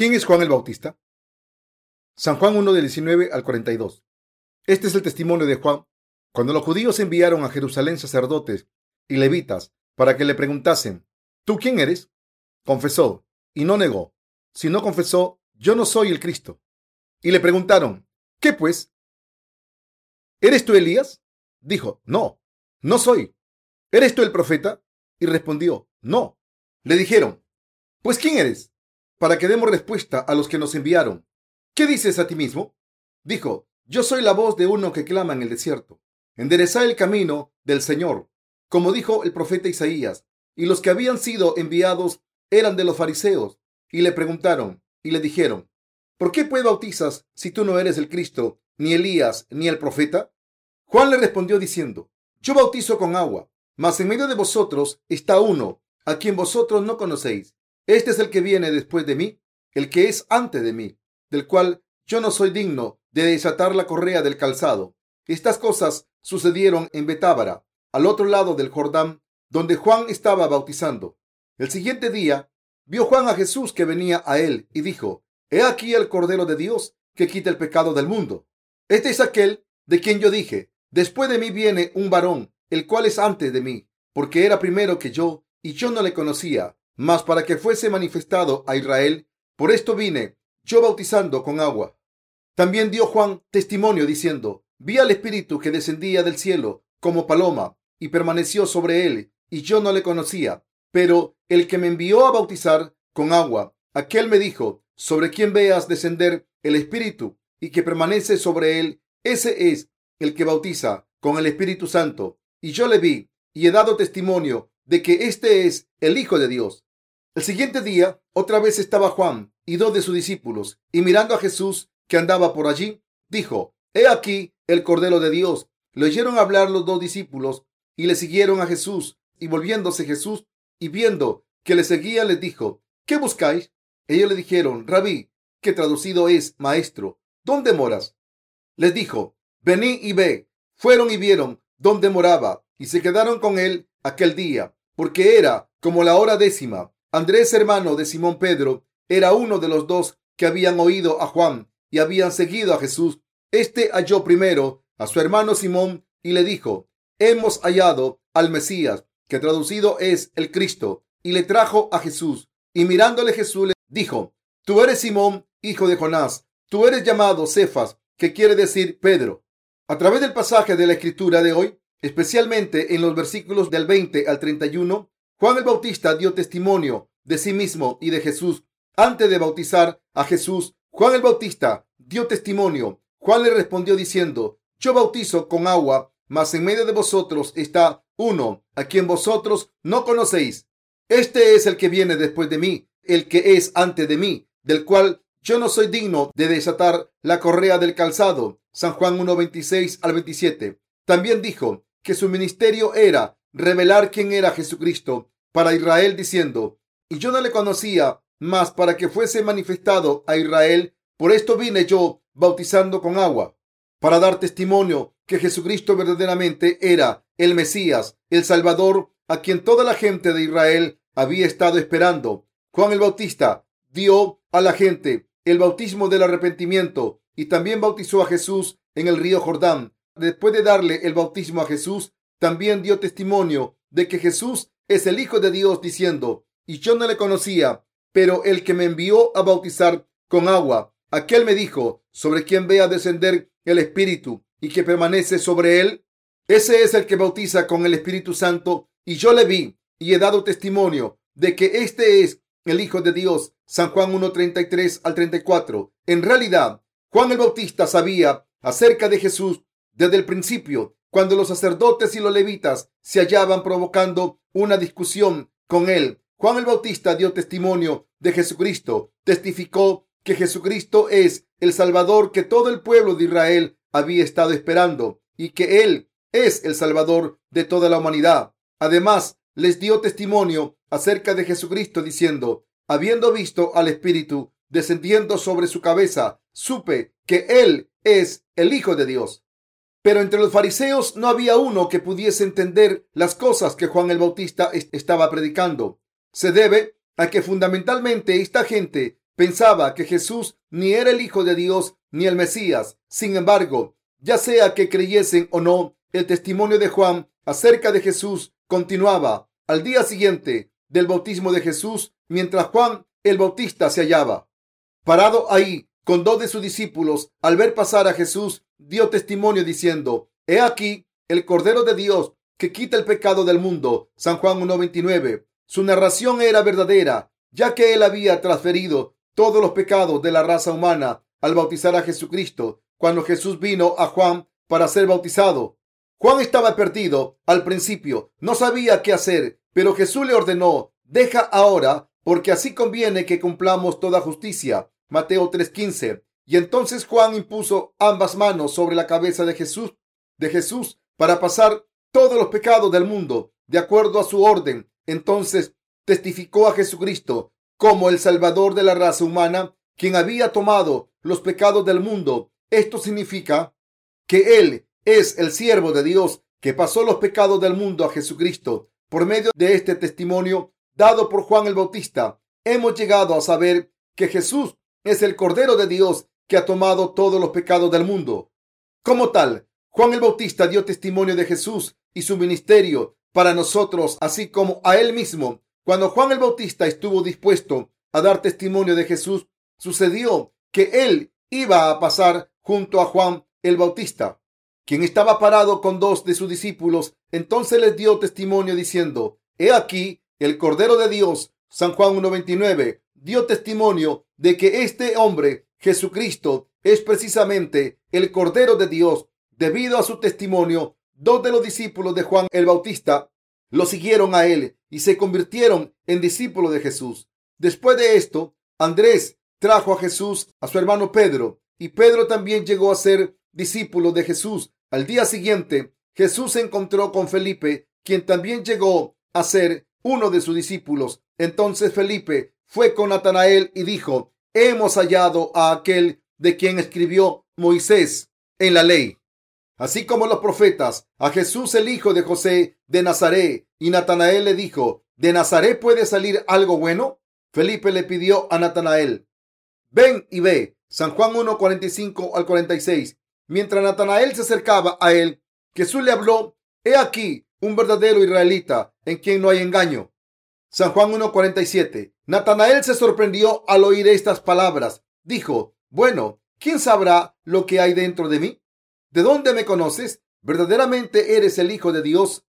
¿Quién es Juan el Bautista? San Juan 1 del 19 al 42. Este es el testimonio de Juan cuando los judíos enviaron a Jerusalén sacerdotes y levitas para que le preguntasen, ¿tú quién eres? Confesó y no negó. Si no confesó, yo no soy el Cristo. Y le preguntaron, ¿qué pues? ¿Eres tú Elías? Dijo, no, no soy. ¿Eres tú el profeta? Y respondió, no. Le dijeron, pues ¿quién eres? Para que demos respuesta a los que nos enviaron. ¿Qué dices a ti mismo? Dijo, yo soy la voz de uno que clama en el desierto. Enderezad el camino del Señor, como dijo el profeta Isaías. Y los que habían sido enviados eran de los fariseos. Y le preguntaron y le dijeron, ¿por qué pues bautizas si tú no eres el Cristo, ni Elías, ni el profeta? Juan le respondió diciendo, yo bautizo con agua, mas en medio de vosotros está uno, a quien vosotros no conocéis. Este es el que viene después de mí, el que es antes de mí, del cual yo no soy digno de desatar la correa del calzado. Estas cosas sucedieron en Betábara, al otro lado del Jordán, donde Juan estaba bautizando. El siguiente día vio Juan a Jesús que venía a él y dijo, He aquí el Cordero de Dios que quita el pecado del mundo. Este es aquel de quien yo dije, después de mí viene un varón, el cual es antes de mí, porque era primero que yo, y yo no le conocía, mas para que fuese manifestado a Israel, por esto vine, yo bautizando con agua. También dio Juan testimonio diciendo, vi al Espíritu que descendía del cielo como paloma y permaneció sobre él, y yo no le conocía. Pero el que me envió a bautizar con agua, aquel me dijo, sobre quien veas descender el Espíritu y que permanece sobre él, ese es el que bautiza con el Espíritu Santo. Y yo le vi y he dado testimonio de que este es el Hijo de Dios. El siguiente día, otra vez estaba Juan y dos de sus discípulos, y mirando a Jesús que andaba por allí, dijo, He aquí el Cordero de Dios. Le oyeron hablar los dos discípulos y le siguieron a Jesús. Y volviéndose Jesús y viendo que le seguían, les dijo, ¿qué buscáis? Ellos le dijeron, Rabí, que traducido es maestro, ¿dónde moras? Les dijo, venid y ve. Fueron y vieron dónde moraba y se quedaron con él aquel día, porque era como la hora décima. Andrés, hermano de Simón Pedro, era uno de los dos que habían oído a Juan y habían seguido a Jesús. Este halló primero a su hermano Simón y le dijo, hemos hallado al Mesías, que traducido es el Cristo, y le trajo a Jesús. Y mirándole Jesús le dijo, tú eres Simón, hijo de Jonás, tú eres llamado Cefas, que quiere decir Pedro. A través del pasaje de la escritura de hoy, especialmente en los versículos del 20 al 31, Juan el Bautista dio testimonio de sí mismo y de Jesús. Antes de bautizar a Jesús, Juan el Bautista dio testimonio. Juan le respondió diciendo, yo bautizo con agua, mas en medio de vosotros está uno a quien vosotros no conocéis. Este es el que viene después de mí, el que es antes de mí, del cual yo no soy digno de desatar la correa del calzado. San Juan 1.26 al 27. También dijo que su ministerio era revelar quién era Jesucristo para Israel, diciendo, y yo no le conocía más para que fuese manifestado a Israel. Por esto vine yo bautizando con agua, para dar testimonio que Jesucristo verdaderamente era el Mesías, el Salvador, a quien toda la gente de Israel había estado esperando. Juan el Bautista dio a la gente el bautismo del arrepentimiento y también bautizó a Jesús en el río Jordán. Después de darle el bautismo a Jesús, también dio testimonio de que Jesús es el Hijo de Dios, diciendo, y yo no le conocía, pero el que me envió a bautizar con agua, aquel me dijo, sobre quien vea descender el Espíritu y que permanece sobre él, ese es el que bautiza con el Espíritu Santo, y yo le vi y he dado testimonio de que este es el Hijo de Dios. San Juan 1.33 al 34. En realidad, Juan el Bautista sabía acerca de Jesús desde el principio, cuando los sacerdotes y los levitas se hallaban provocando una discusión con él Juan el Bautista dio testimonio de Jesucristo, testificó que Jesucristo es el Salvador que todo el pueblo de Israel había estado esperando y que Él es el Salvador de toda la humanidad. Además, les dio testimonio acerca de Jesucristo diciendo, habiendo visto al Espíritu descendiendo sobre su cabeza, supe que Él es el Hijo de Dios. Pero entre los fariseos no había uno que pudiese entender las cosas que Juan el Bautista estaba predicando se debe a que fundamentalmente esta gente pensaba que Jesús ni era el Hijo de Dios ni el Mesías. Sin embargo, ya sea que creyesen o no, el testimonio de Juan acerca de Jesús continuaba. Al día siguiente del bautismo de Jesús, mientras Juan el Bautista se hallaba parado ahí con dos de sus discípulos, al ver pasar a Jesús, dio testimonio diciendo, He aquí el Cordero de Dios que quita el pecado del mundo. San Juan 1.29. Su narración era verdadera, ya que él había transferido todos los pecados de la raza humana al bautizar a Jesucristo cuando Jesús vino a Juan para ser bautizado. Juan estaba perdido al principio, no sabía qué hacer, pero Jesús le ordenó, deja ahora, porque así conviene que cumplamos toda justicia. Mateo 3:15. Y entonces Juan impuso ambas manos sobre la cabeza de Jesús, de Jesús, para pasar todos los pecados del mundo, de acuerdo a su orden. Entonces testificó a Jesucristo como el Salvador de la raza humana, quien había tomado los pecados del mundo. Esto significa que Él es el siervo de Dios que pasó los pecados del mundo a Jesucristo. Por medio de este testimonio dado por Juan el Bautista, hemos llegado a saber que Jesús es el Cordero de Dios que ha tomado todos los pecados del mundo. Como tal, Juan el Bautista dio testimonio de Jesús y su ministerio para nosotros, así como a él mismo. Cuando Juan el Bautista estuvo dispuesto a dar testimonio de Jesús, sucedió que él iba a pasar junto a Juan el Bautista, quien estaba parado con dos de sus discípulos. Entonces les dio testimonio diciendo, He aquí el Cordero de Dios. San Juan 1.29 dio testimonio de que este hombre, Jesucristo, es precisamente el Cordero de Dios. Debido a su testimonio, dos de los discípulos de Juan el Bautista lo siguieron a él y se convirtieron en discípulos de Jesús. Después de esto, Andrés trajo a Jesús a su hermano Pedro y Pedro también llegó a ser discípulo de Jesús. Al día siguiente, Jesús se encontró con Felipe, quien también llegó a ser uno de sus discípulos. Entonces Felipe fue con Natanael y dijo, hemos hallado a aquel de quien escribió Moisés en la ley, así como los profetas, a Jesús el hijo de José de Nazaret. Y Natanael le dijo, ¿de Nazaret puede salir algo bueno? Felipe le pidió a Natanael, ven y ve. San Juan 1, 45 al 46. Mientras Natanael se acercaba a él, Jesús le habló, he aquí un verdadero israelita en quien no hay engaño. San Juan 1.47. Natanael se sorprendió al oír estas palabras. Dijo, bueno, ¿quién sabrá lo que hay dentro de mí? ¿De dónde me conoces? ¿Verdaderamente eres el Hijo de Dios?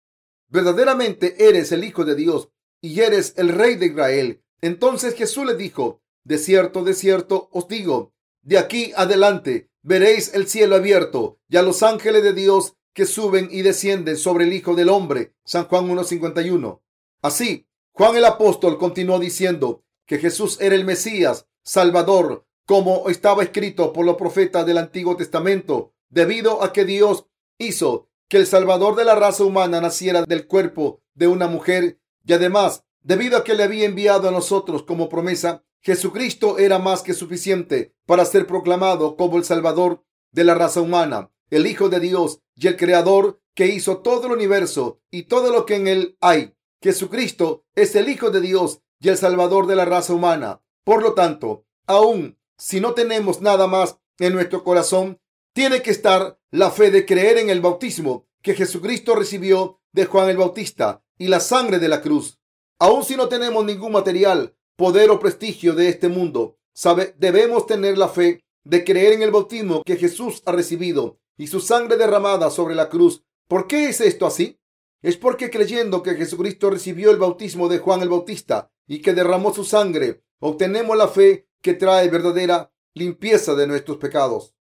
¿Verdaderamente eres el Hijo de Dios y eres el Rey de Israel? Entonces Jesús le dijo, de cierto, de cierto os digo, de aquí adelante veréis el cielo abierto y a los ángeles de Dios que suben y descienden sobre el Hijo del Hombre. San Juan 1.51. Así, Juan el apóstol continuó diciendo que Jesús era el Mesías, Salvador, como estaba escrito por los profetas del Antiguo Testamento, debido a que Dios hizo que el Salvador de la raza humana naciera del cuerpo de una mujer y además, debido a que le había enviado a nosotros como promesa, Jesucristo era más que suficiente para ser proclamado como el Salvador de la raza humana el Hijo de Dios y el Creador que hizo todo el universo y todo lo que en él hay. Jesucristo es el Hijo de Dios y el Salvador de la raza humana. Por lo tanto, aun si no tenemos nada más en nuestro corazón, tiene que estar la fe de creer en el bautismo que Jesucristo recibió de Juan el Bautista y la sangre de la cruz. Aun si no tenemos ningún material, poder o prestigio de este mundo, sabe, debemos tener la fe de creer en el bautismo que Jesús ha recibido y su sangre derramada sobre la cruz. ¿Por qué es esto así? Es porque creyendo que Jesucristo recibió el bautismo de Juan el Bautista y que derramó su sangre, obtenemos la fe que trae verdadera limpieza de nuestros pecados.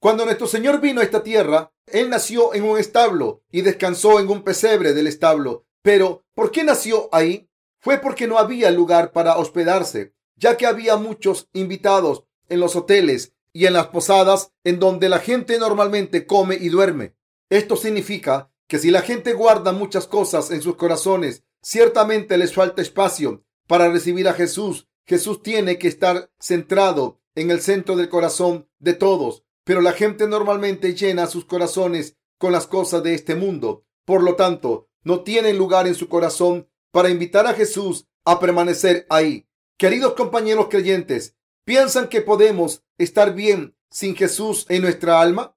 Cuando nuestro Señor vino a esta tierra, Él nació en un establo y descansó en un pesebre del establo. Pero, ¿por qué nació ahí? Fue porque no había lugar para hospedarse, ya que había muchos invitados en los hoteles y en las posadas en donde la gente normalmente come y duerme. Esto significa que si la gente guarda muchas cosas en sus corazones, ciertamente les falta espacio para recibir a Jesús. Jesús tiene que estar centrado en el centro del corazón de todos, pero la gente normalmente llena sus corazones con las cosas de este mundo. Por lo tanto, no tienen lugar en su corazón para invitar a Jesús a permanecer ahí. Queridos compañeros creyentes, ¿Piensan que podemos estar bien sin Jesús en nuestra alma?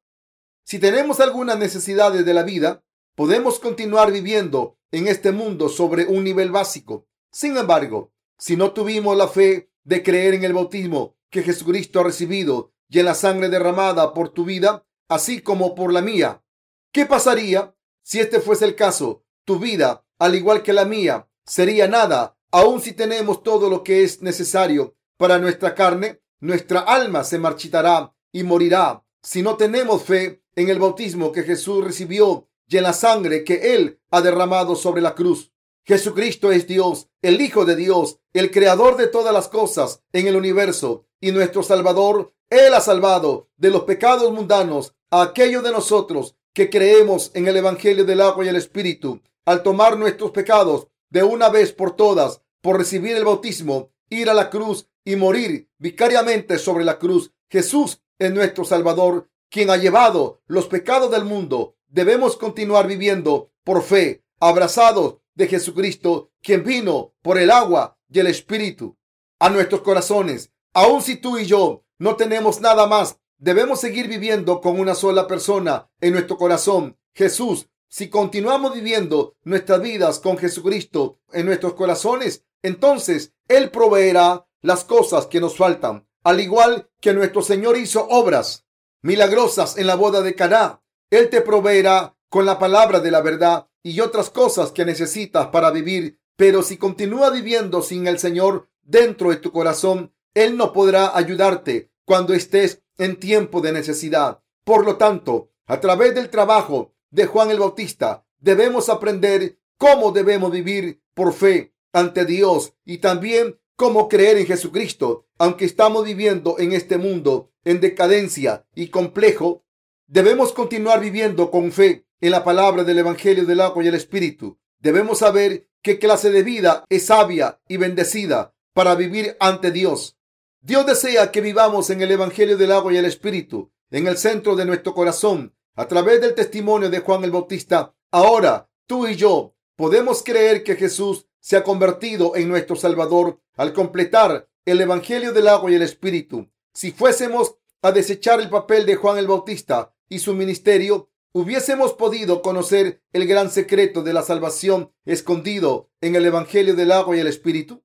Si tenemos algunas necesidades de la vida, podemos continuar viviendo en este mundo sobre un nivel básico. Sin embargo, si no tuvimos la fe de creer en el bautismo que Jesucristo ha recibido y en la sangre derramada por tu vida, así como por la mía, ¿qué pasaría si este fuese el caso? Tu vida, al igual que la mía, sería nada, aun si tenemos todo lo que es necesario para nuestra carne, nuestra alma se marchitará y morirá si no tenemos fe en el bautismo que Jesús recibió y en la sangre que Él ha derramado sobre la cruz. Jesucristo es Dios, el Hijo de Dios, el Creador de todas las cosas en el universo y nuestro Salvador. Él ha salvado de los pecados mundanos a aquellos de nosotros que creemos en el Evangelio del agua y el Espíritu. Al tomar nuestros pecados de una vez por todas, por recibir el bautismo, ir a la cruz y morir vicariamente sobre la cruz. Jesús es nuestro Salvador, quien ha llevado los pecados del mundo. Debemos continuar viviendo por fe, abrazados de Jesucristo, quien vino por el agua y el Espíritu a nuestros corazones. Aun si tú y yo no tenemos nada más, debemos seguir viviendo con una sola persona en nuestro corazón, Jesús. Si continuamos viviendo nuestras vidas con Jesucristo en nuestros corazones, entonces Él proveerá las cosas que nos faltan, al igual que nuestro Señor hizo obras milagrosas en la boda de Caná. Él te proveerá con la palabra de la verdad y otras cosas que necesitas para vivir. Pero si continúa viviendo sin el Señor dentro de tu corazón, Él no podrá ayudarte cuando estés en tiempo de necesidad. Por lo tanto, a través del trabajo de Juan el Bautista, debemos aprender cómo debemos vivir por fe ante Dios y también cómo creer en Jesucristo. Aunque estamos viviendo en este mundo en decadencia y complejo, debemos continuar viviendo con fe en la palabra del Evangelio del agua y el Espíritu. Debemos saber qué clase de vida es sabia y bendecida para vivir ante Dios. Dios desea que vivamos en el Evangelio del agua y el Espíritu, en el centro de nuestro corazón, a través del testimonio de Juan el Bautista. Ahora, tú y yo podemos creer que Jesús se ha convertido en nuestro Salvador al completar el Evangelio del agua y el Espíritu. Si fuésemos a desechar el papel de Juan el Bautista y su ministerio, hubiésemos podido conocer el gran secreto de la salvación escondido en el Evangelio del agua y el Espíritu?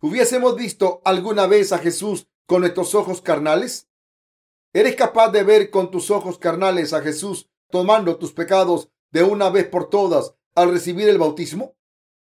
¿Hubiésemos visto alguna vez a Jesús con nuestros ojos carnales? ¿Eres capaz de ver con tus ojos carnales a Jesús tomando tus pecados de una vez por todas al recibir el bautismo?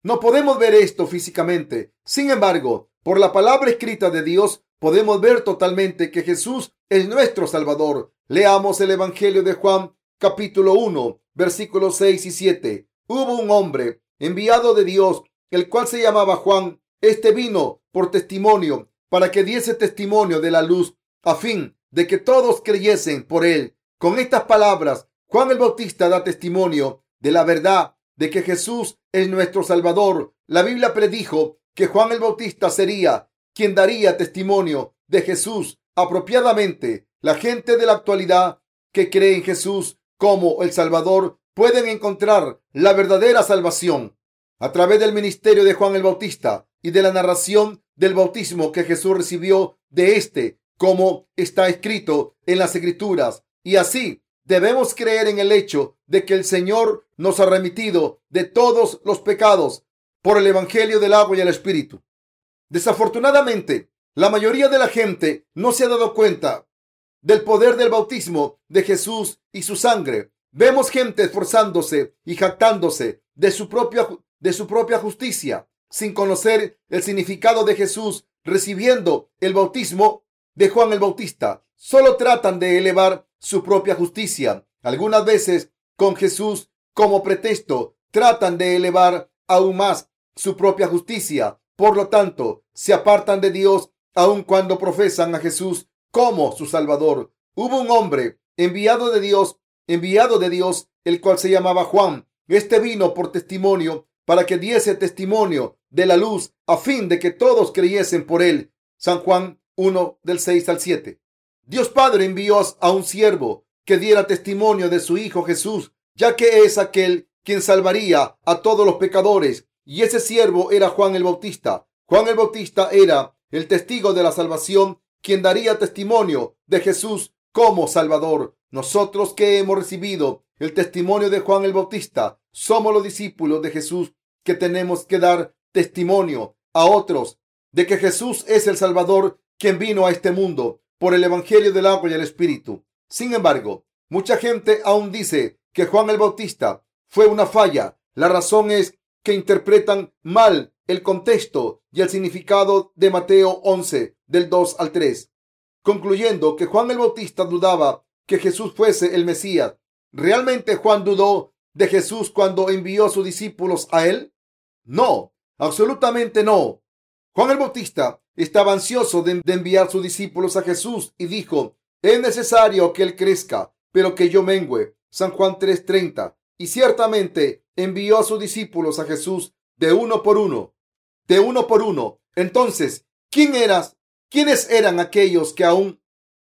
No podemos ver esto físicamente. Sin embargo, por la palabra escrita de Dios, podemos ver totalmente que Jesús es nuestro Salvador. Leamos el Evangelio de Juan, capítulo 1, versículos 6 y 7. Hubo un hombre enviado de Dios, el cual se llamaba Juan. Este vino por testimonio, para que diese testimonio de la luz, a fin de que todos creyesen por él. Con estas palabras, Juan el Bautista da testimonio de la verdad de que Jesús es nuestro Salvador. La Biblia predijo que Juan el Bautista sería quien daría testimonio de Jesús apropiadamente. La gente de la actualidad que cree en Jesús como el Salvador pueden encontrar la verdadera salvación a través del ministerio de Juan el Bautista y de la narración del bautismo que Jesús recibió de éste, como está escrito en las Escrituras. Y así debemos creer en el hecho de que el Señor nos ha remitido de todos los pecados por el Evangelio del agua y el Espíritu. Desafortunadamente, la mayoría de la gente no se ha dado cuenta del poder del bautismo de Jesús y su sangre. Vemos gente esforzándose y jactándose de su propia, de su propia justicia, sin conocer el significado de Jesús, recibiendo el bautismo de Juan el Bautista. Solo tratan de elevar su propia justicia. Algunas veces, con Jesús como pretexto, tratan de elevar aún más su propia justicia. Por lo tanto, se apartan de Dios aun cuando profesan a Jesús como su Salvador. Hubo un hombre enviado de Dios, enviado de Dios, el cual se llamaba Juan. Este vino por testimonio para que diese testimonio de la luz a fin de que todos creyesen por él. San Juan 1 del 6 al 7. Dios Padre envió a un siervo que diera testimonio de su Hijo Jesús, ya que es aquel quien salvaría a todos los pecadores. Y ese siervo era Juan el Bautista. Juan el Bautista era el testigo de la salvación, quien daría testimonio de Jesús como Salvador. Nosotros que hemos recibido el testimonio de Juan el Bautista, somos los discípulos de Jesús que tenemos que dar testimonio a otros de que Jesús es el Salvador quien vino a este mundo por el Evangelio del agua y el Espíritu. Sin embargo, mucha gente aún dice que Juan el Bautista fue una falla. La razón es que interpretan mal el contexto y el significado de Mateo 11, del 2 al 3, concluyendo que Juan el Bautista dudaba que Jesús fuese el Mesías. ¿Realmente Juan dudó de Jesús cuando envió a sus discípulos a él? No, absolutamente no. Juan el Bautista estaba ansioso de, enviar sus discípulos a Jesús y dijo, es necesario que él crezca, pero que yo mengüe. San Juan 3:30. Y ciertamente envió a sus discípulos a Jesús de uno por uno, de uno por uno. Entonces, ¿quién eras? ¿Quiénes eran aquellos que aún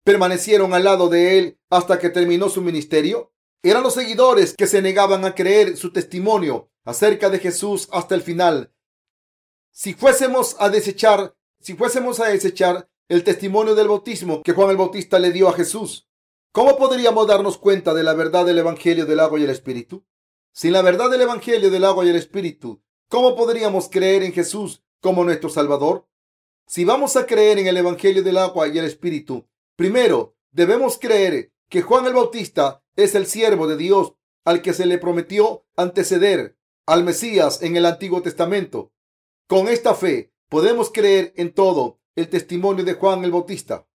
permanecieron al lado de él hasta que terminó su ministerio? Eran los seguidores que se negaban a creer su testimonio acerca de Jesús hasta el final. Si fuésemos a desechar, si fuésemos a desechar el testimonio del bautismo que Juan el Bautista le dio a Jesús, ¿cómo podríamos darnos cuenta de la verdad del Evangelio del agua y el Espíritu? Sin la verdad del Evangelio del agua y el Espíritu, ¿cómo podríamos creer en Jesús como nuestro Salvador? Si vamos a creer en el Evangelio del agua y el Espíritu, primero debemos creer que Juan el Bautista es el siervo de Dios al que se le prometió anteceder al Mesías en el Antiguo Testamento. Con esta fe podemos creer en todo el testimonio de Juan el Bautista.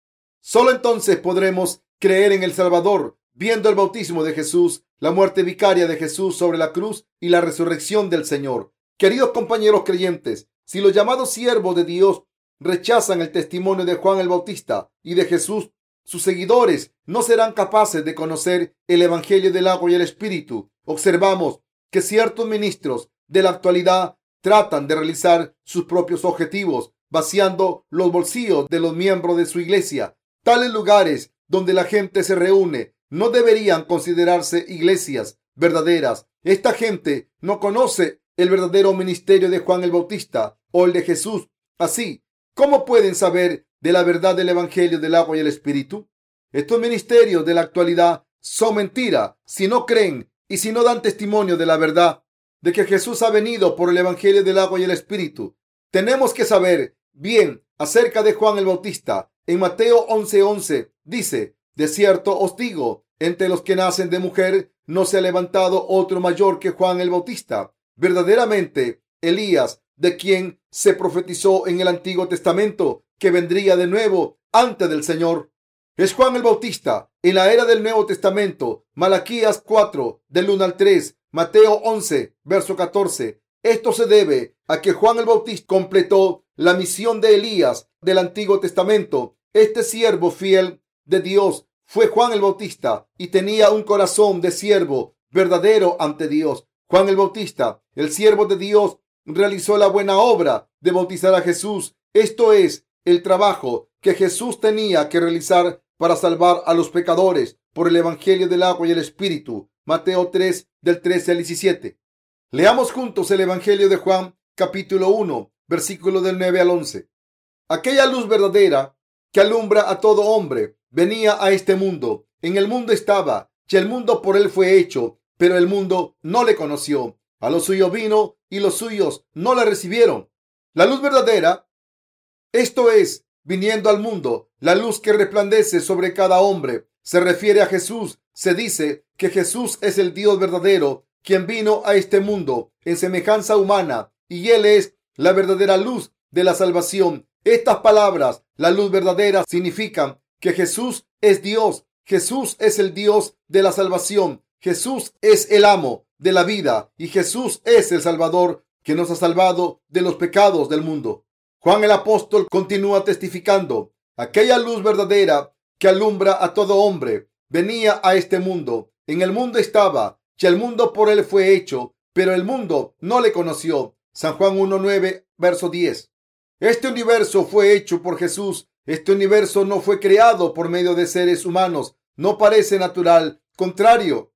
Solo entonces podremos creer en el Salvador, viendo el bautismo de Jesús, la muerte vicaria de Jesús sobre la cruz y la resurrección del Señor. Queridos compañeros creyentes, si los llamados siervos de Dios rechazan el testimonio de Juan el Bautista y de Jesús, sus seguidores no serán capaces de conocer el Evangelio del agua y el Espíritu. Observamos que ciertos ministros de la actualidad tratan de realizar sus propios objetivos, vaciando los bolsillos de los miembros de su iglesia. Tales lugares donde la gente se reúne no deberían considerarse iglesias verdaderas. Esta gente no conoce el verdadero ministerio de Juan el Bautista o el de Jesús. Así, ¿cómo pueden saber de la verdad del Evangelio del agua y el Espíritu? Estos ministerios de la actualidad son mentira si no creen y si no dan testimonio de la verdad de que Jesús ha venido por el Evangelio del agua y el Espíritu. Tenemos que saber bien acerca de Juan el Bautista. En Mateo 11:11 dice, de cierto os digo, entre los que nacen de mujer no se ha levantado otro mayor que Juan el Bautista. Verdaderamente, Elías, de quien se profetizó en el Antiguo Testamento, que vendría de nuevo antes del Señor. Es Juan el Bautista. En la era del Nuevo Testamento, Malaquías 4, del 1 al 3, Mateo 11, verso 14. Esto se debe a que Juan el Bautista completó la misión de Elías del Antiguo Testamento. Este siervo fiel de Dios fue Juan el Bautista y tenía un corazón de siervo verdadero ante Dios. Juan el Bautista, el siervo de Dios, realizó la buena obra de bautizar a Jesús. Esto es el trabajo que Jesús tenía que realizar para salvar a los pecadores por el Evangelio del agua y el Espíritu. Mateo 3 del 13 al 17. Leamos juntos el Evangelio de Juan capítulo 1 versículo del 9 al 11. Aquella luz verdadera que alumbra a todo hombre venía a este mundo. En el mundo estaba y el mundo por él fue hecho, pero el mundo no le conoció. A los suyos vino y los suyos no le recibieron. La luz verdadera, esto es, viniendo al mundo, la luz que resplandece sobre cada hombre, se refiere a Jesús. Se dice que Jesús es el Dios verdadero, quien vino a este mundo en semejanza humana, y Él es la verdadera luz de la salvación. Estas palabras, la luz verdadera, significan que Jesús es Dios. Jesús es el Dios de la salvación. Jesús es el amo de la vida y Jesús es el Salvador que nos ha salvado de los pecados del mundo. Juan el apóstol continúa testificando. Aquella luz verdadera que alumbra a todo hombre, venía a este mundo. En el mundo estaba, y el mundo por él fue hecho, pero el mundo no le conoció. San Juan 1.9, verso 10. Este universo fue hecho por Jesús. Este universo no fue creado por medio de seres humanos. No parece natural, contrario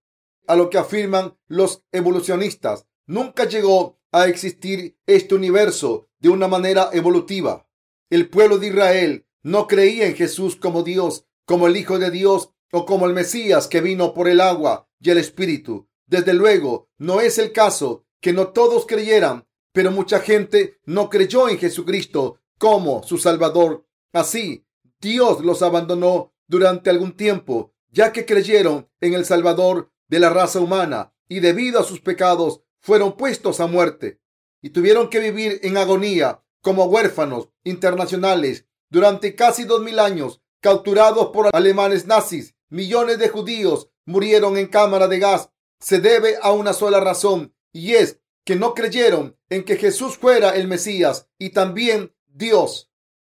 a lo que afirman los evolucionistas. Nunca llegó a existir este universo de una manera evolutiva. El pueblo de Israel no creía en Jesús como Dios, como el Hijo de Dios o como el Mesías que vino por el agua y el Espíritu. Desde luego, no es el caso que no todos creyeran, pero mucha gente no creyó en Jesucristo como su Salvador. Así, Dios los abandonó durante algún tiempo, ya que creyeron en el Salvador de la raza humana y debido a sus pecados fueron puestos a muerte y tuvieron que vivir en agonía como huérfanos internacionales durante casi dos mil años, capturados por alemanes nazis. Millones de judíos murieron en cámara de gas. Se debe a una sola razón y es que no creyeron en que Jesús fuera el Mesías y también Dios.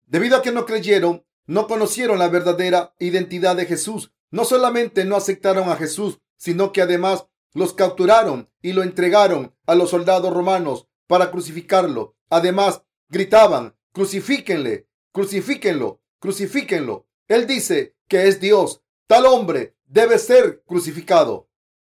Debido a que no creyeron, no conocieron la verdadera identidad de Jesús. No solamente no aceptaron a Jesús, sino que además los capturaron y lo entregaron a los soldados romanos para crucificarlo. Además, gritaban, crucifíquenle, crucifíquenlo, crucifíquenlo. Él dice que es Dios. Tal hombre debe ser crucificado.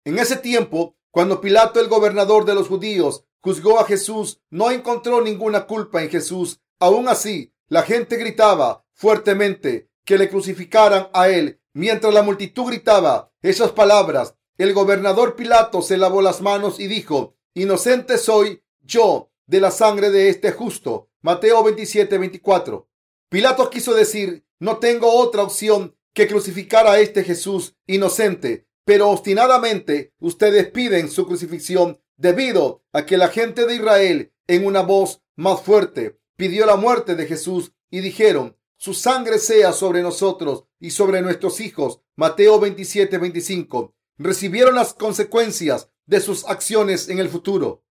En ese tiempo, cuando Pilato, el gobernador de los judíos, juzgó a Jesús, no encontró ninguna culpa en Jesús. Aún así, la gente gritaba fuertemente que le crucificaran a él. Mientras la multitud gritaba esas palabras, el gobernador Pilato se lavó las manos y dijo, inocente soy yo de la sangre de este justo. Mateo 27, 24. Pilato quiso decir, no tengo otra opción que crucificar a este Jesús inocente, pero obstinadamente ustedes piden su crucifixión debido a que la gente de Israel en una voz más fuerte pidió la muerte de Jesús y dijeron, su sangre sea sobre nosotros y sobre nuestros hijos. Mateo 27, 25. Recibieron las consecuencias de sus acciones en el futuro.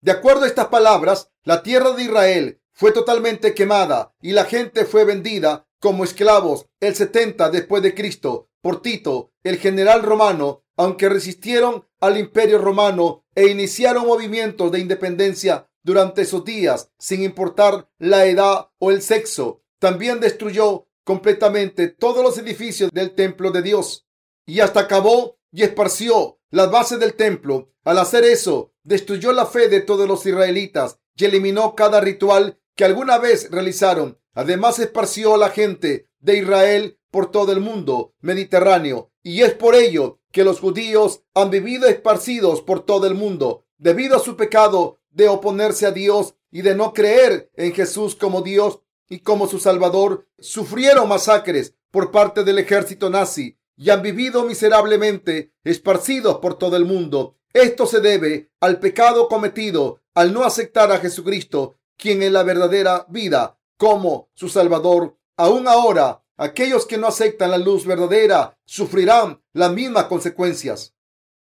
De acuerdo a estas palabras, la tierra de Israel fue totalmente quemada y la gente fue vendida como esclavos el 70 después de Cristo por Tito, el general romano, aunque resistieron al imperio romano e iniciaron movimientos de independencia durante esos días, sin importar la edad o el sexo. También destruyó completamente todos los edificios del templo de Dios y hasta acabó y esparció las bases del templo. Al hacer eso, destruyó la fe de todos los israelitas y eliminó cada ritual que alguna vez realizaron. Además, esparció a la gente de Israel por todo el mundo mediterráneo. Y es por ello que los judíos han vivido esparcidos por todo el mundo debido a su pecado de oponerse a Dios y de no creer en Jesús como Dios y como su Salvador. Sufrieron masacres por parte del ejército nazi y han vivido miserablemente esparcidos por todo el mundo. Esto se debe al pecado cometido al no aceptar a Jesucristo, quien es la verdadera vida, como su Salvador. Aún ahora, aquellos que no aceptan la luz verdadera sufrirán las mismas consecuencias.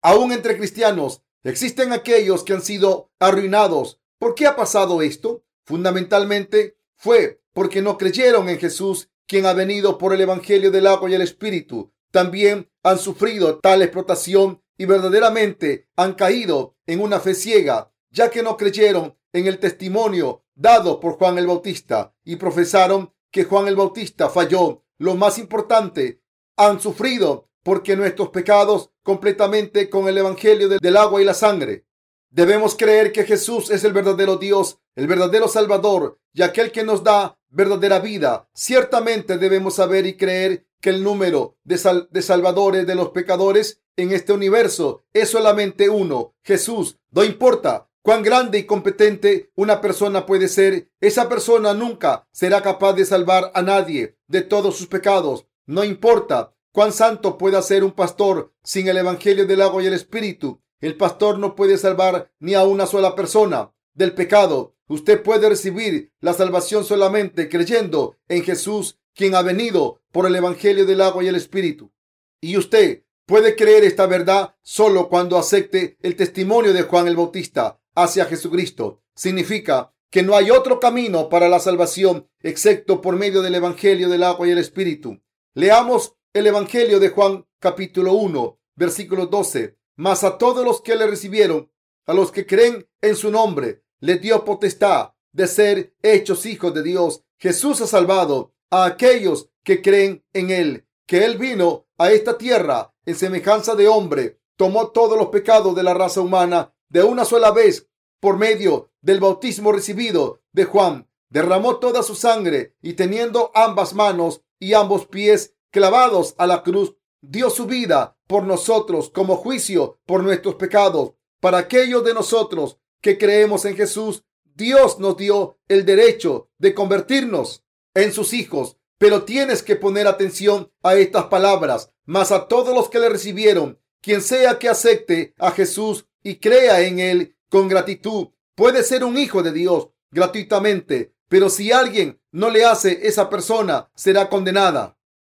Aún entre cristianos existen aquellos que han sido arruinados. ¿Por qué ha pasado esto? Fundamentalmente fue porque no creyeron en Jesús, quien ha venido por el Evangelio del agua y el Espíritu también han sufrido tal explotación y verdaderamente han caído en una fe ciega, ya que no creyeron en el testimonio dado por Juan el Bautista y profesaron que Juan el Bautista falló. Lo más importante, han sufrido porque nuestros pecados completamente con el Evangelio del agua y la sangre. Debemos creer que Jesús es el verdadero Dios, el verdadero Salvador y aquel que nos da verdadera vida. Ciertamente debemos saber y creer que el número de, salvadores de los pecadores en este universo es solamente uno, Jesús. No importa cuán grande y competente una persona puede ser, esa persona nunca será capaz de salvar a nadie de todos sus pecados. No importa cuán santo pueda ser un pastor sin el Evangelio del agua y el Espíritu. El pastor no puede salvar ni a una sola persona del pecado. Usted puede recibir la salvación solamente creyendo en Jesús quien ha venido por el Evangelio del agua y el Espíritu. Y usted puede creer esta verdad solo cuando acepte el testimonio de Juan el Bautista hacia Jesucristo. Significa que no hay otro camino para la salvación excepto por medio del Evangelio del agua y el Espíritu. Leamos el Evangelio de Juan capítulo 1, versículo 12. Mas a todos los que le recibieron, a los que creen en su nombre, le dio potestad de ser hechos hijos de Dios. Jesús ha salvado a aquellos que creen en Él, que Él vino a esta tierra en semejanza de hombre, tomó todos los pecados de la raza humana de una sola vez por medio del bautismo recibido de Juan. derramó toda su sangre y teniendo ambas manos y ambos pies clavados a la cruz, dio su vida por nosotros como juicio por nuestros pecados. Para aquellos de nosotros que creemos en Jesús, Dios nos dio el derecho de convertirnos en sus hijos. Pero tienes que poner atención a estas palabras, más a todos los que le recibieron, quien sea que acepte a Jesús y crea en él con gratitud, puede ser un hijo de Dios gratuitamente, pero si alguien no le hace, esa persona será condenada.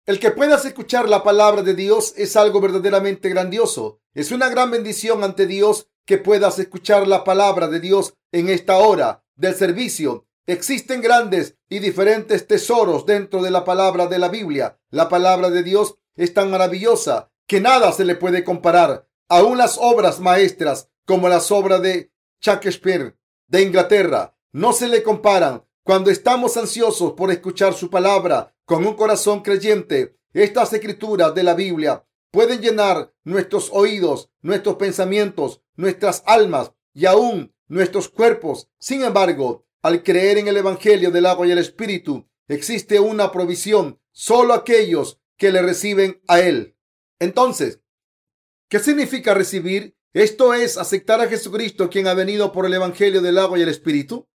El que puedas escuchar la palabra de Dios es algo verdaderamente grandioso. Es una gran bendición ante Dios que puedas escuchar la palabra de Dios en esta hora del servicio. Existen grandes y diferentes tesoros dentro de la palabra de la Biblia. La palabra de Dios es tan maravillosa que nada se le puede comparar. Aún las obras maestras como las obras de Shakespeare de Inglaterra no se le comparan cuando estamos ansiosos por escuchar su palabra con un corazón creyente, estas escrituras de la Biblia pueden llenar nuestros oídos, nuestros pensamientos, nuestras almas y aún nuestros cuerpos. Sin embargo, al creer en el Evangelio del agua y el Espíritu, existe una provisión solo aquellos que le reciben a Él. Entonces, ¿qué significa recibir? Esto es aceptar a Jesucristo, quien ha venido por el Evangelio del agua y el Espíritu.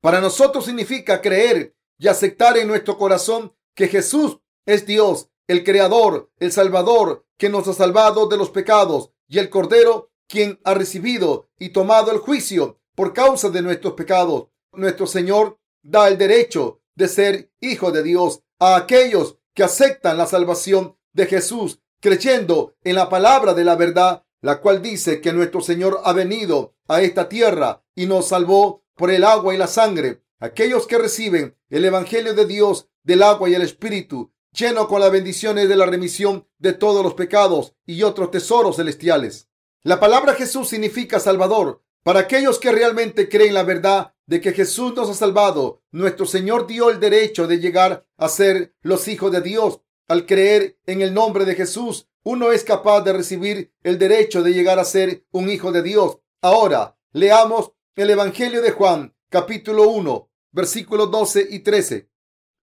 Para nosotros significa creer y aceptar en nuestro corazón que Jesús es Dios, el Creador, el Salvador, que nos ha salvado de los pecados, y el Cordero, quien ha recibido y tomado el juicio por causa de nuestros pecados. Nuestro Señor da el derecho de ser hijo de Dios a aquellos que aceptan la salvación de Jesús, creyendo en la palabra de la verdad, la cual dice que nuestro Señor ha venido a esta tierra y nos salvó por el agua y la sangre. Aquellos que reciben el Evangelio de Dios del agua y el Espíritu, lleno con las bendiciones de la remisión de todos los pecados y otros tesoros celestiales. La palabra Jesús significa Salvador. Para aquellos que realmente creen la verdad de que Jesús nos ha salvado, nuestro Señor dio el derecho de llegar a ser los hijos de Dios. Al creer en el nombre de Jesús, uno es capaz de recibir el derecho de llegar a ser un hijo de Dios. Ahora, leamos el Evangelio de Juan, capítulo 1, versículos 12 y 13.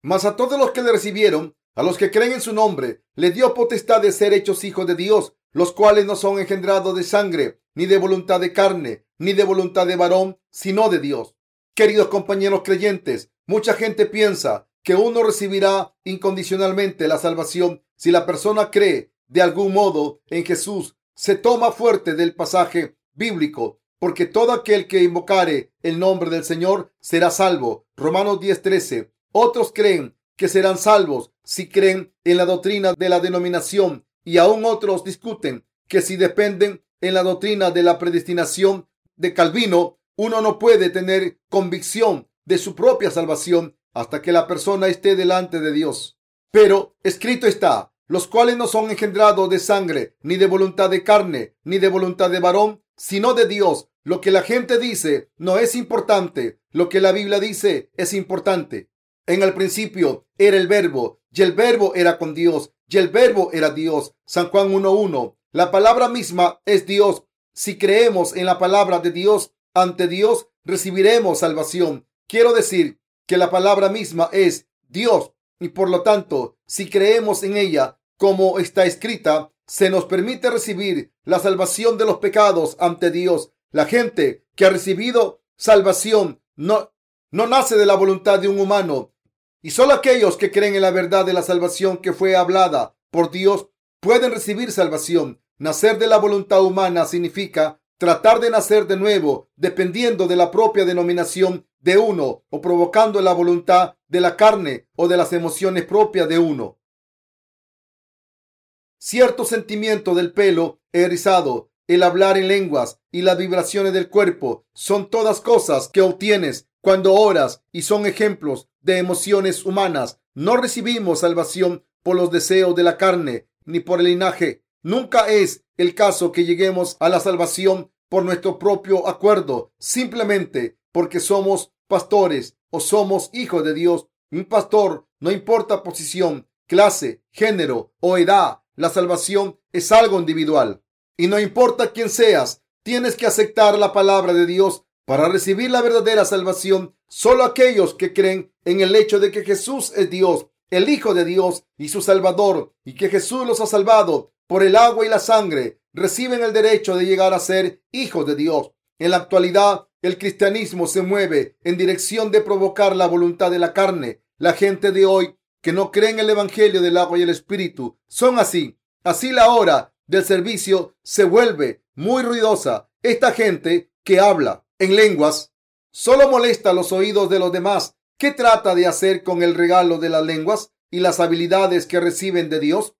Mas a todos los que le recibieron, a los que creen en su nombre, le dio potestad de ser hechos hijos de Dios, los cuales no son engendrados de sangre, ni de voluntad de carne, ni de voluntad de varón, sino de Dios. Queridos compañeros creyentes, mucha gente piensa que uno recibirá incondicionalmente la salvación si la persona cree de algún modo en Jesús. Se toma fuerte del pasaje bíblico porque todo aquel que invocare el nombre del Señor será salvo. Romanos 10:13. Otros creen que serán salvos si creen en la doctrina de la denominación y aún otros discuten que si dependen en la doctrina de la predestinación de Calvino, uno no puede tener convicción de su propia salvación hasta que la persona esté delante de Dios. Pero escrito está, los cuales no son engendrados de sangre, ni de voluntad de carne, ni de voluntad de varón, sino de Dios. Lo que la gente dice no es importante. Lo que la Biblia dice es importante. En el principio era el verbo, y el verbo era con Dios, y el verbo era Dios. San Juan 1.1. La palabra misma es Dios. Si creemos en la palabra de Dios, ante Dios recibiremos salvación. Quiero decir que la palabra misma es Dios y por lo tanto, si creemos en ella como está escrita, se nos permite recibir la salvación de los pecados ante Dios. La gente que ha recibido salvación no, no nace de la voluntad de un humano. Y solo aquellos que creen en la verdad de la salvación que fue hablada por Dios pueden recibir salvación. Nacer de la voluntad humana significa tratar de nacer de nuevo, dependiendo de la propia denominación de uno o provocando la voluntad de la carne o de las emociones propias de uno cierto sentimiento del pelo erizado, el hablar en lenguas y las vibraciones del cuerpo son todas cosas que obtienes cuando oras y son ejemplos de emociones humanas. No recibimos salvación por los deseos de la carne ni por el linaje. Nunca es el caso que lleguemos a la salvación por nuestro propio acuerdo, simplemente porque somos pastores o somos hijos de Dios. Un pastor, no importa posición, clase, género o edad, la salvación es algo individual. Y no importa quién seas, tienes que aceptar la palabra de Dios Para recibir la verdadera salvación, solo aquellos que creen en el hecho de que Jesús es Dios, el Hijo de Dios y su Salvador, y que Jesús los ha salvado por el agua y la sangre, reciben el derecho de llegar a ser hijos de Dios. En la actualidad, el cristianismo se mueve en dirección de provocar la voluntad de la carne. La gente de hoy que no cree en el Evangelio del agua y el Espíritu son así. Así la hora del servicio se vuelve muy ruidosa. Esta gente que habla en lenguas solo molesta los oídos de los demás. ¿Qué trata de hacer con el regalo de las lenguas y las habilidades que reciben de Dios?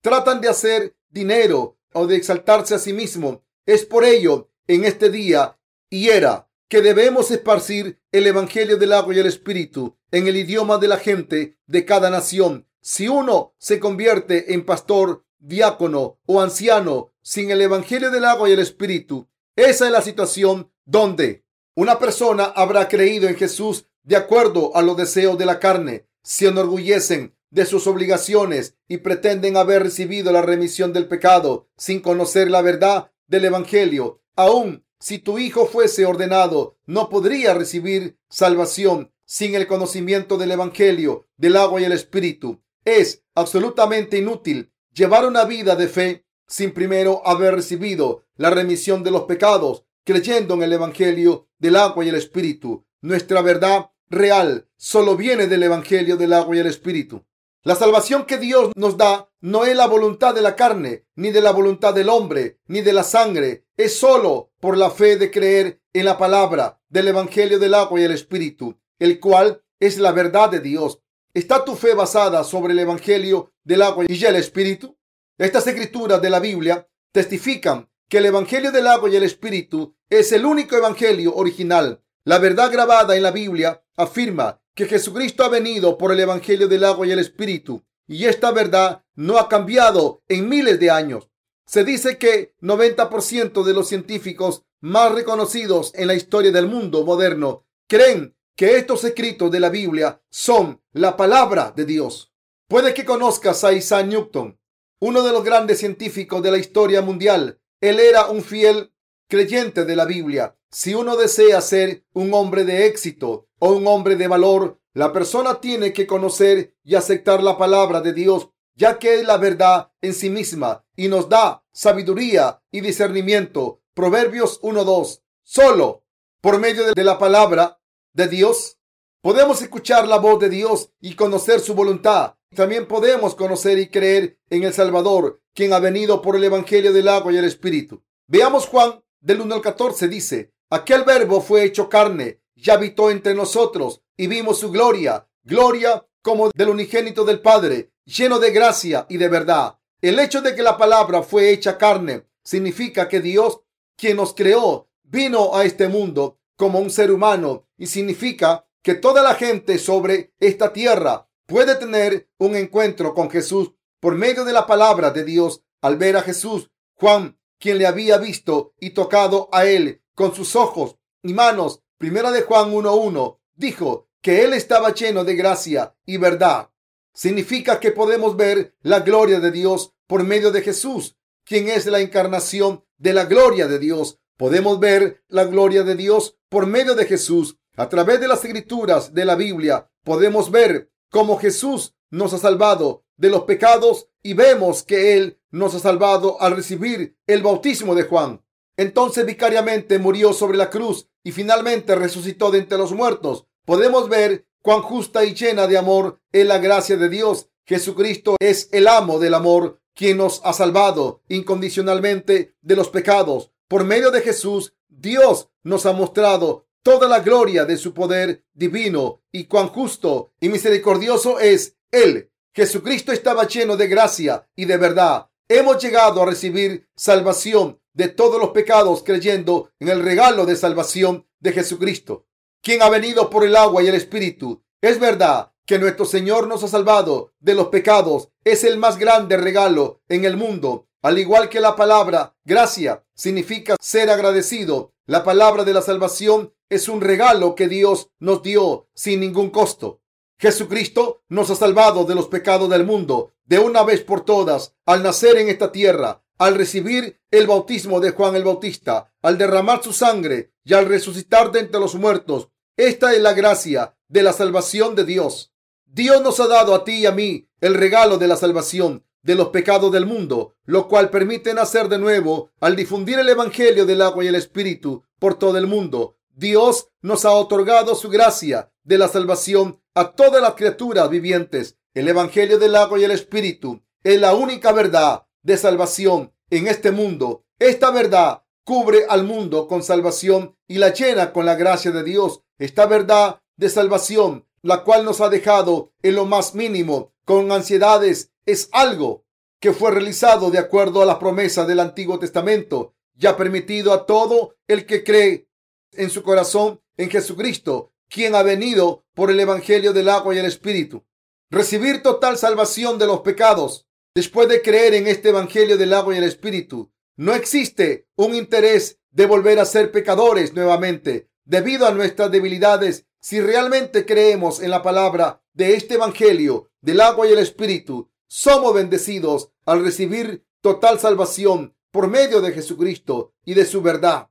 Tratan de hacer dinero o de exaltarse a sí mismo. Es por ello en este día y era que debemos esparcir el Evangelio del agua y el Espíritu en el idioma de la gente de cada nación. Si uno se convierte en pastor, diácono o anciano sin el Evangelio del agua y el Espíritu, esa es la situación donde una persona habrá creído en Jesús de acuerdo a los deseos de la carne, se enorgullecen de sus obligaciones y pretenden haber recibido la remisión del pecado sin conocer la verdad del Evangelio. Aún si tu hijo fuese ordenado, no podría recibir salvación sin el conocimiento del Evangelio, del agua y el Espíritu. Es absolutamente inútil llevar una vida de fe sin primero haber recibido la remisión de los pecados, creyendo en el Evangelio del agua y el Espíritu. Nuestra verdad real solo viene del Evangelio del agua y el Espíritu. La salvación que Dios nos da no es la voluntad de la carne, ni de la voluntad del hombre, ni de la sangre. Es solo por la fe de creer en la palabra del Evangelio del agua y el Espíritu, el cual es la verdad de Dios. ¿Está tu fe basada sobre el Evangelio del agua y el Espíritu? Estas escrituras de la Biblia testifican que el Evangelio del agua y el Espíritu es el único Evangelio original. La verdad grabada en la Biblia afirma que Jesucristo ha venido por el Evangelio del agua y el Espíritu, y esta verdad no ha cambiado en miles de años. Se dice que 90% de los científicos más reconocidos en la historia del mundo moderno creen que estos escritos de la Biblia son la palabra de Dios. Puede que conozcas a Isaac Newton, uno de los grandes científicos de la historia mundial. Él era un fiel creyente de la Biblia. Si uno desea ser un hombre de éxito o un hombre de valor, la persona tiene que conocer y aceptar la palabra de Dios, ya que es la verdad en sí misma y nos da sabiduría y discernimiento. Proverbios 1.2. Solo por medio de la palabra de Dios podemos escuchar la voz de Dios y conocer su voluntad. También podemos conocer y creer en el Salvador, quien ha venido por el Evangelio del agua y el Espíritu. Veamos Juan del 1 al 14 dice, aquel verbo fue hecho carne ya habitó entre nosotros y vimos su gloria, gloria como del unigénito del Padre, lleno de gracia y de verdad. El hecho de que la palabra fue hecha carne significa que Dios, quien nos creó, vino a este mundo como un ser humano y significa que toda la gente sobre esta tierra puede tener un encuentro con Jesús por medio de la palabra de Dios. Al ver a Jesús, Juan, quien le había visto y tocado a él con sus ojos y manos, Primera de Juan 1.1 dijo que él estaba lleno de gracia y verdad. Significa que podemos ver la gloria de Dios por medio de Jesús, quien es la encarnación de la gloria de Dios. Podemos ver la gloria de Dios por medio de Jesús. A través de las escrituras de la Biblia podemos ver cómo Jesús nos ha salvado de los pecados y vemos que Él nos ha salvado al recibir el bautismo de Juan. Entonces vicariamente murió sobre la cruz y finalmente resucitó de entre los muertos. Podemos ver cuán justa y llena de amor es la gracia de Dios. Jesucristo es el amo del amor, quien nos ha salvado incondicionalmente de los pecados. Por medio de Jesús, Dios nos ha mostrado toda la gloria de su poder divino y cuán justo y misericordioso es Él. Jesucristo estaba lleno de gracia y de verdad. Hemos llegado a recibir salvación de todos los pecados creyendo en el regalo de salvación de Jesucristo, quien ha venido por el agua y el Espíritu. Es verdad que nuestro Señor nos ha salvado de los pecados. Es el más grande regalo en el mundo. Al igual que la palabra gracia significa ser agradecido, la palabra de la salvación es un regalo que Dios nos dio sin ningún costo. Jesucristo nos ha salvado de los pecados del mundo de una vez por todas al nacer en esta tierra al recibir el bautismo de Juan el Bautista, al derramar su sangre y al resucitar de entre los muertos. Esta es la gracia de la salvación de Dios. Dios nos ha dado a ti y a mí el regalo de la salvación de los pecados del mundo, lo cual permite nacer de nuevo al difundir el Evangelio del agua y el Espíritu por todo el mundo. Dios nos ha otorgado su gracia de la salvación a todas las criaturas vivientes. El Evangelio del agua y el Espíritu es la única verdad de salvación en este mundo. Esta verdad cubre al mundo con salvación y la llena con la gracia de Dios. Esta verdad de salvación, la cual nos ha dejado en lo más mínimo con ansiedades es algo que fue realizado de acuerdo a las promesas del Antiguo Testamento, ya permitido a todo el que cree en su corazón en Jesucristo, quien ha venido por el Evangelio del agua y el Espíritu. Recibir total salvación de los pecados después de creer en este Evangelio del agua y el Espíritu. No existe un interés de volver a ser pecadores nuevamente debido a nuestras debilidades. Si realmente creemos en la palabra de este Evangelio del agua y el Espíritu, somos bendecidos al recibir total salvación por medio de Jesucristo y de su verdad.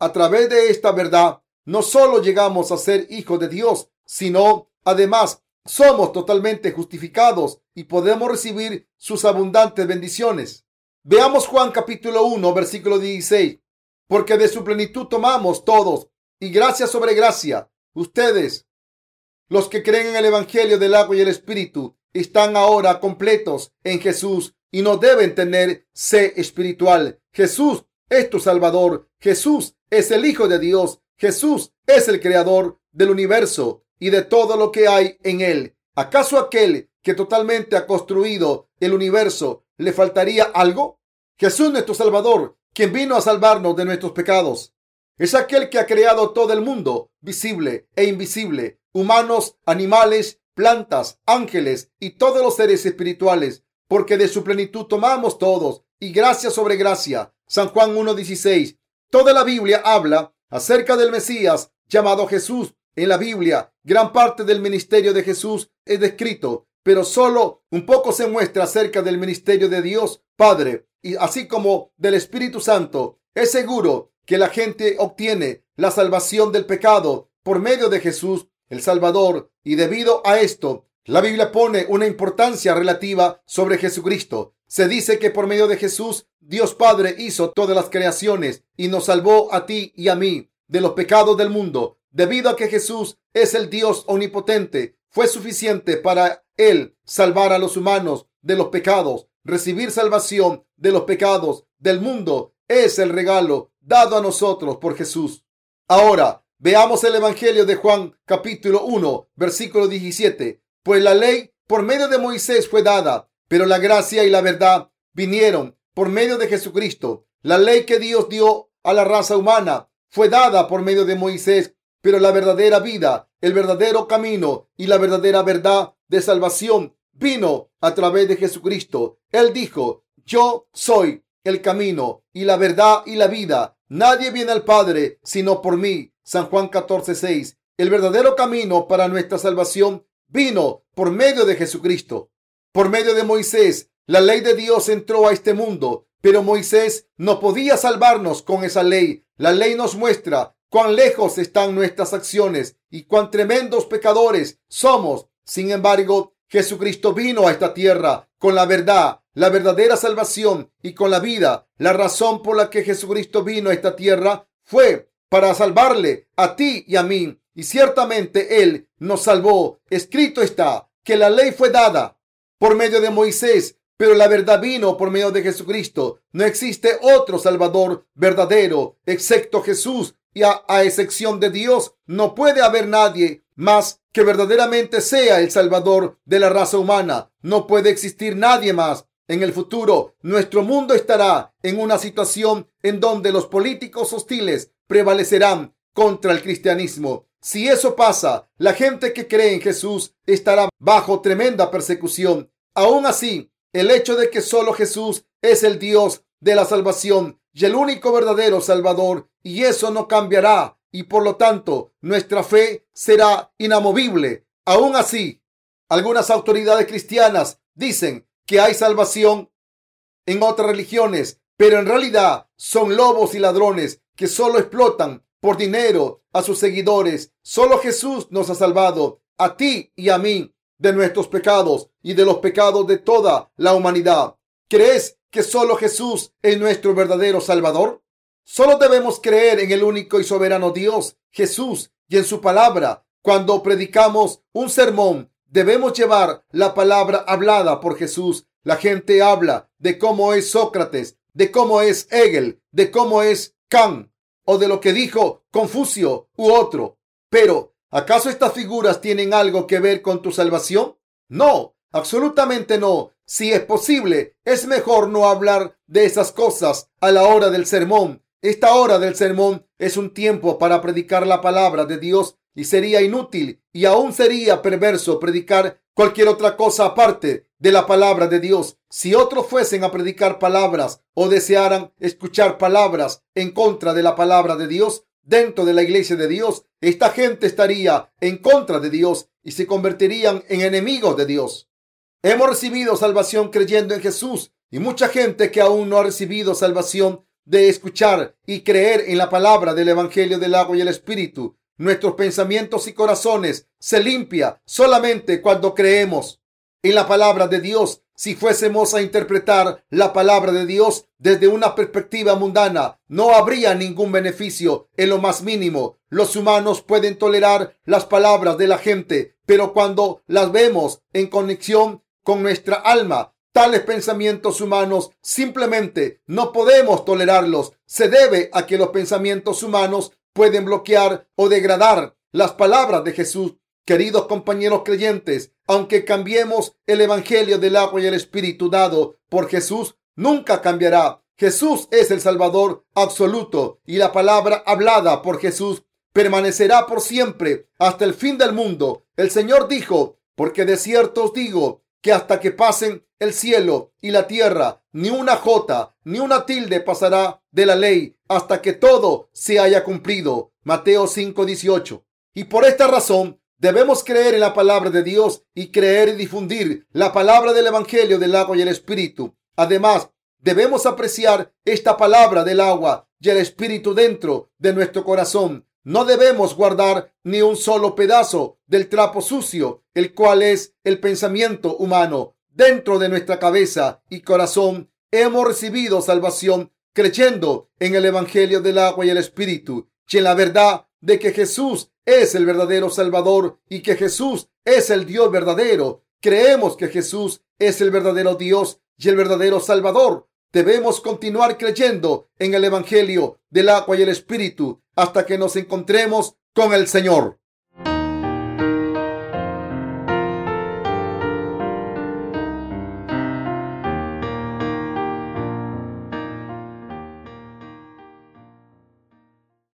A través de esta verdad, no solo llegamos a ser hijos de Dios, sino además somos totalmente justificados y podemos recibir sus abundantes bendiciones. Veamos Juan capítulo 1, versículo 16. Porque de su plenitud tomamos todos y gracia sobre gracia. Ustedes, los que creen en el Evangelio del agua y el Espíritu, están ahora completos en Jesús y no deben tener sed espiritual. Jesús es tu Salvador. Jesús es el Hijo de Dios. Jesús es el Creador del universo y de todo lo que hay en él. ¿Acaso aquel que totalmente ha construido el universo le faltaría algo? Jesús nuestro Salvador, quien vino a salvarnos de nuestros pecados. Es aquel que ha creado todo el mundo, visible e invisible, humanos, animales, plantas, ángeles y todos los seres espirituales, porque de su plenitud tomamos todos, y gracia sobre gracia. San Juan 1.16. Toda la Biblia habla acerca del Mesías llamado Jesús. En la Biblia, gran parte del ministerio de Jesús es descrito, pero solo un poco se muestra acerca del ministerio de Dios Padre y así como del Espíritu Santo. Es seguro que la gente obtiene la salvación del pecado por medio de Jesús el Salvador, y debido a esto, la Biblia pone una importancia relativa sobre Jesucristo. Se dice que por medio de Jesús, Dios Padre hizo todas las creaciones y nos salvó a ti y a mí de los pecados del mundo. Debido a que Jesús es el Dios omnipotente, fue suficiente para él salvar a los humanos de los pecados. Recibir salvación de los pecados del mundo es el regalo dado a nosotros por Jesús. Ahora, Veamos el Evangelio de Juan capítulo 1, versículo 17. Pues la ley por medio de Moisés fue dada, pero la gracia y la verdad vinieron por medio de Jesucristo. La ley que Dios dio a la raza humana fue dada por medio de Moisés, pero la verdadera vida, el verdadero camino y la verdadera verdad de salvación vino a través de Jesucristo. Él dijo, yo soy el camino y la verdad y la vida. Nadie viene al Padre sino por mí. San Juan 14, 6. El verdadero camino para nuestra salvación vino por medio de Jesucristo. Por medio de Moisés, la ley de Dios entró a este mundo, pero Moisés no podía salvarnos con esa ley. La ley nos muestra cuán lejos están nuestras acciones y cuán tremendos pecadores somos. Sin embargo, Jesucristo vino a esta tierra con la verdad, la verdadera salvación y con la vida. La razón por la que Jesucristo vino a esta tierra fue para salvarle a ti y a mí. Y ciertamente Él nos salvó. Escrito está que la ley fue dada por medio de Moisés, pero la verdad vino por medio de Jesucristo. No existe otro Salvador verdadero excepto Jesús. Y a, a excepción de Dios, no puede haber nadie más que verdaderamente sea el Salvador de la raza humana. No puede existir nadie más. En el futuro, nuestro mundo estará en una situación en donde los políticos hostiles prevalecerán contra el cristianismo. Si eso pasa, la gente que cree en Jesús estará bajo tremenda persecución. Aún así, el hecho de que solo Jesús es el Dios de la salvación y el único verdadero Salvador, y eso no cambiará, y por lo tanto nuestra fe será inamovible. Aún así, algunas autoridades cristianas dicen que hay salvación en otras religiones, pero en realidad son lobos y ladrones que solo explotan por dinero a sus seguidores. Solo Jesús nos ha salvado a ti y a mí de nuestros pecados y de los pecados de toda la humanidad. ¿Crees que solo Jesús es nuestro verdadero Salvador? Solo debemos creer en el único y soberano Dios, Jesús, y en su palabra. Cuando predicamos un sermón, debemos llevar la palabra hablada por Jesús. La gente habla de cómo es Sócrates, de cómo es Hegel, de cómo es Kant o de lo que dijo Confucio u otro. Pero, ¿acaso estas figuras tienen algo que ver con tu salvación? No, absolutamente no. Si es posible, es mejor no hablar de esas cosas a la hora del sermón. Esta hora del sermón es un tiempo para predicar la palabra de Dios y sería inútil y aún sería perverso predicar cualquier otra cosa aparte de la palabra de Dios. Si otros fuesen a predicar palabras o desearan escuchar palabras en contra de la palabra de Dios dentro de la iglesia de Dios, esta gente estaría en contra de Dios y se convertirían en enemigos de Dios. Hemos recibido salvación creyendo en Jesús y mucha gente que aún no ha recibido salvación de escuchar y creer en la palabra del Evangelio del agua y el Espíritu. Nuestros pensamientos y corazones se limpia solamente cuando creemos en la palabra de Dios. Si fuésemos a interpretar la palabra de Dios desde una perspectiva mundana, no habría ningún beneficio en lo más mínimo. Los humanos pueden tolerar las palabras de la gente, pero cuando las vemos en conexión con nuestra alma. Tales pensamientos humanos simplemente no podemos tolerarlos. Se debe a que los pensamientos humanos pueden bloquear o degradar las palabras de Jesús. Queridos compañeros creyentes, aunque cambiemos el Evangelio del agua y el Espíritu dado por Jesús, nunca cambiará. Jesús es el Salvador absoluto y la palabra hablada por Jesús permanecerá por siempre hasta el fin del mundo. El Señor dijo, porque de cierto os digo que hasta que pasen el cielo y la tierra, ni una jota, ni una tilde pasará de la ley hasta que todo se haya cumplido. Mateo 5:18. Y por esta razón debemos creer en la palabra de Dios y creer y difundir la palabra del Evangelio del agua y el Espíritu. Además, debemos apreciar esta palabra del agua y el Espíritu dentro de nuestro corazón no debemos guardar ni un solo pedazo del trapo sucio, el cual es el pensamiento humano. Dentro de nuestra cabeza y corazón hemos recibido salvación creyendo en el Evangelio del agua y el Espíritu y en la verdad de que Jesús es el verdadero Salvador y que Jesús es el Dios verdadero. Creemos que Jesús es el verdadero Dios y el verdadero Salvador. Debemos continuar creyendo en el Evangelio del agua y el Espíritu hasta que nos encontremos con el Señor.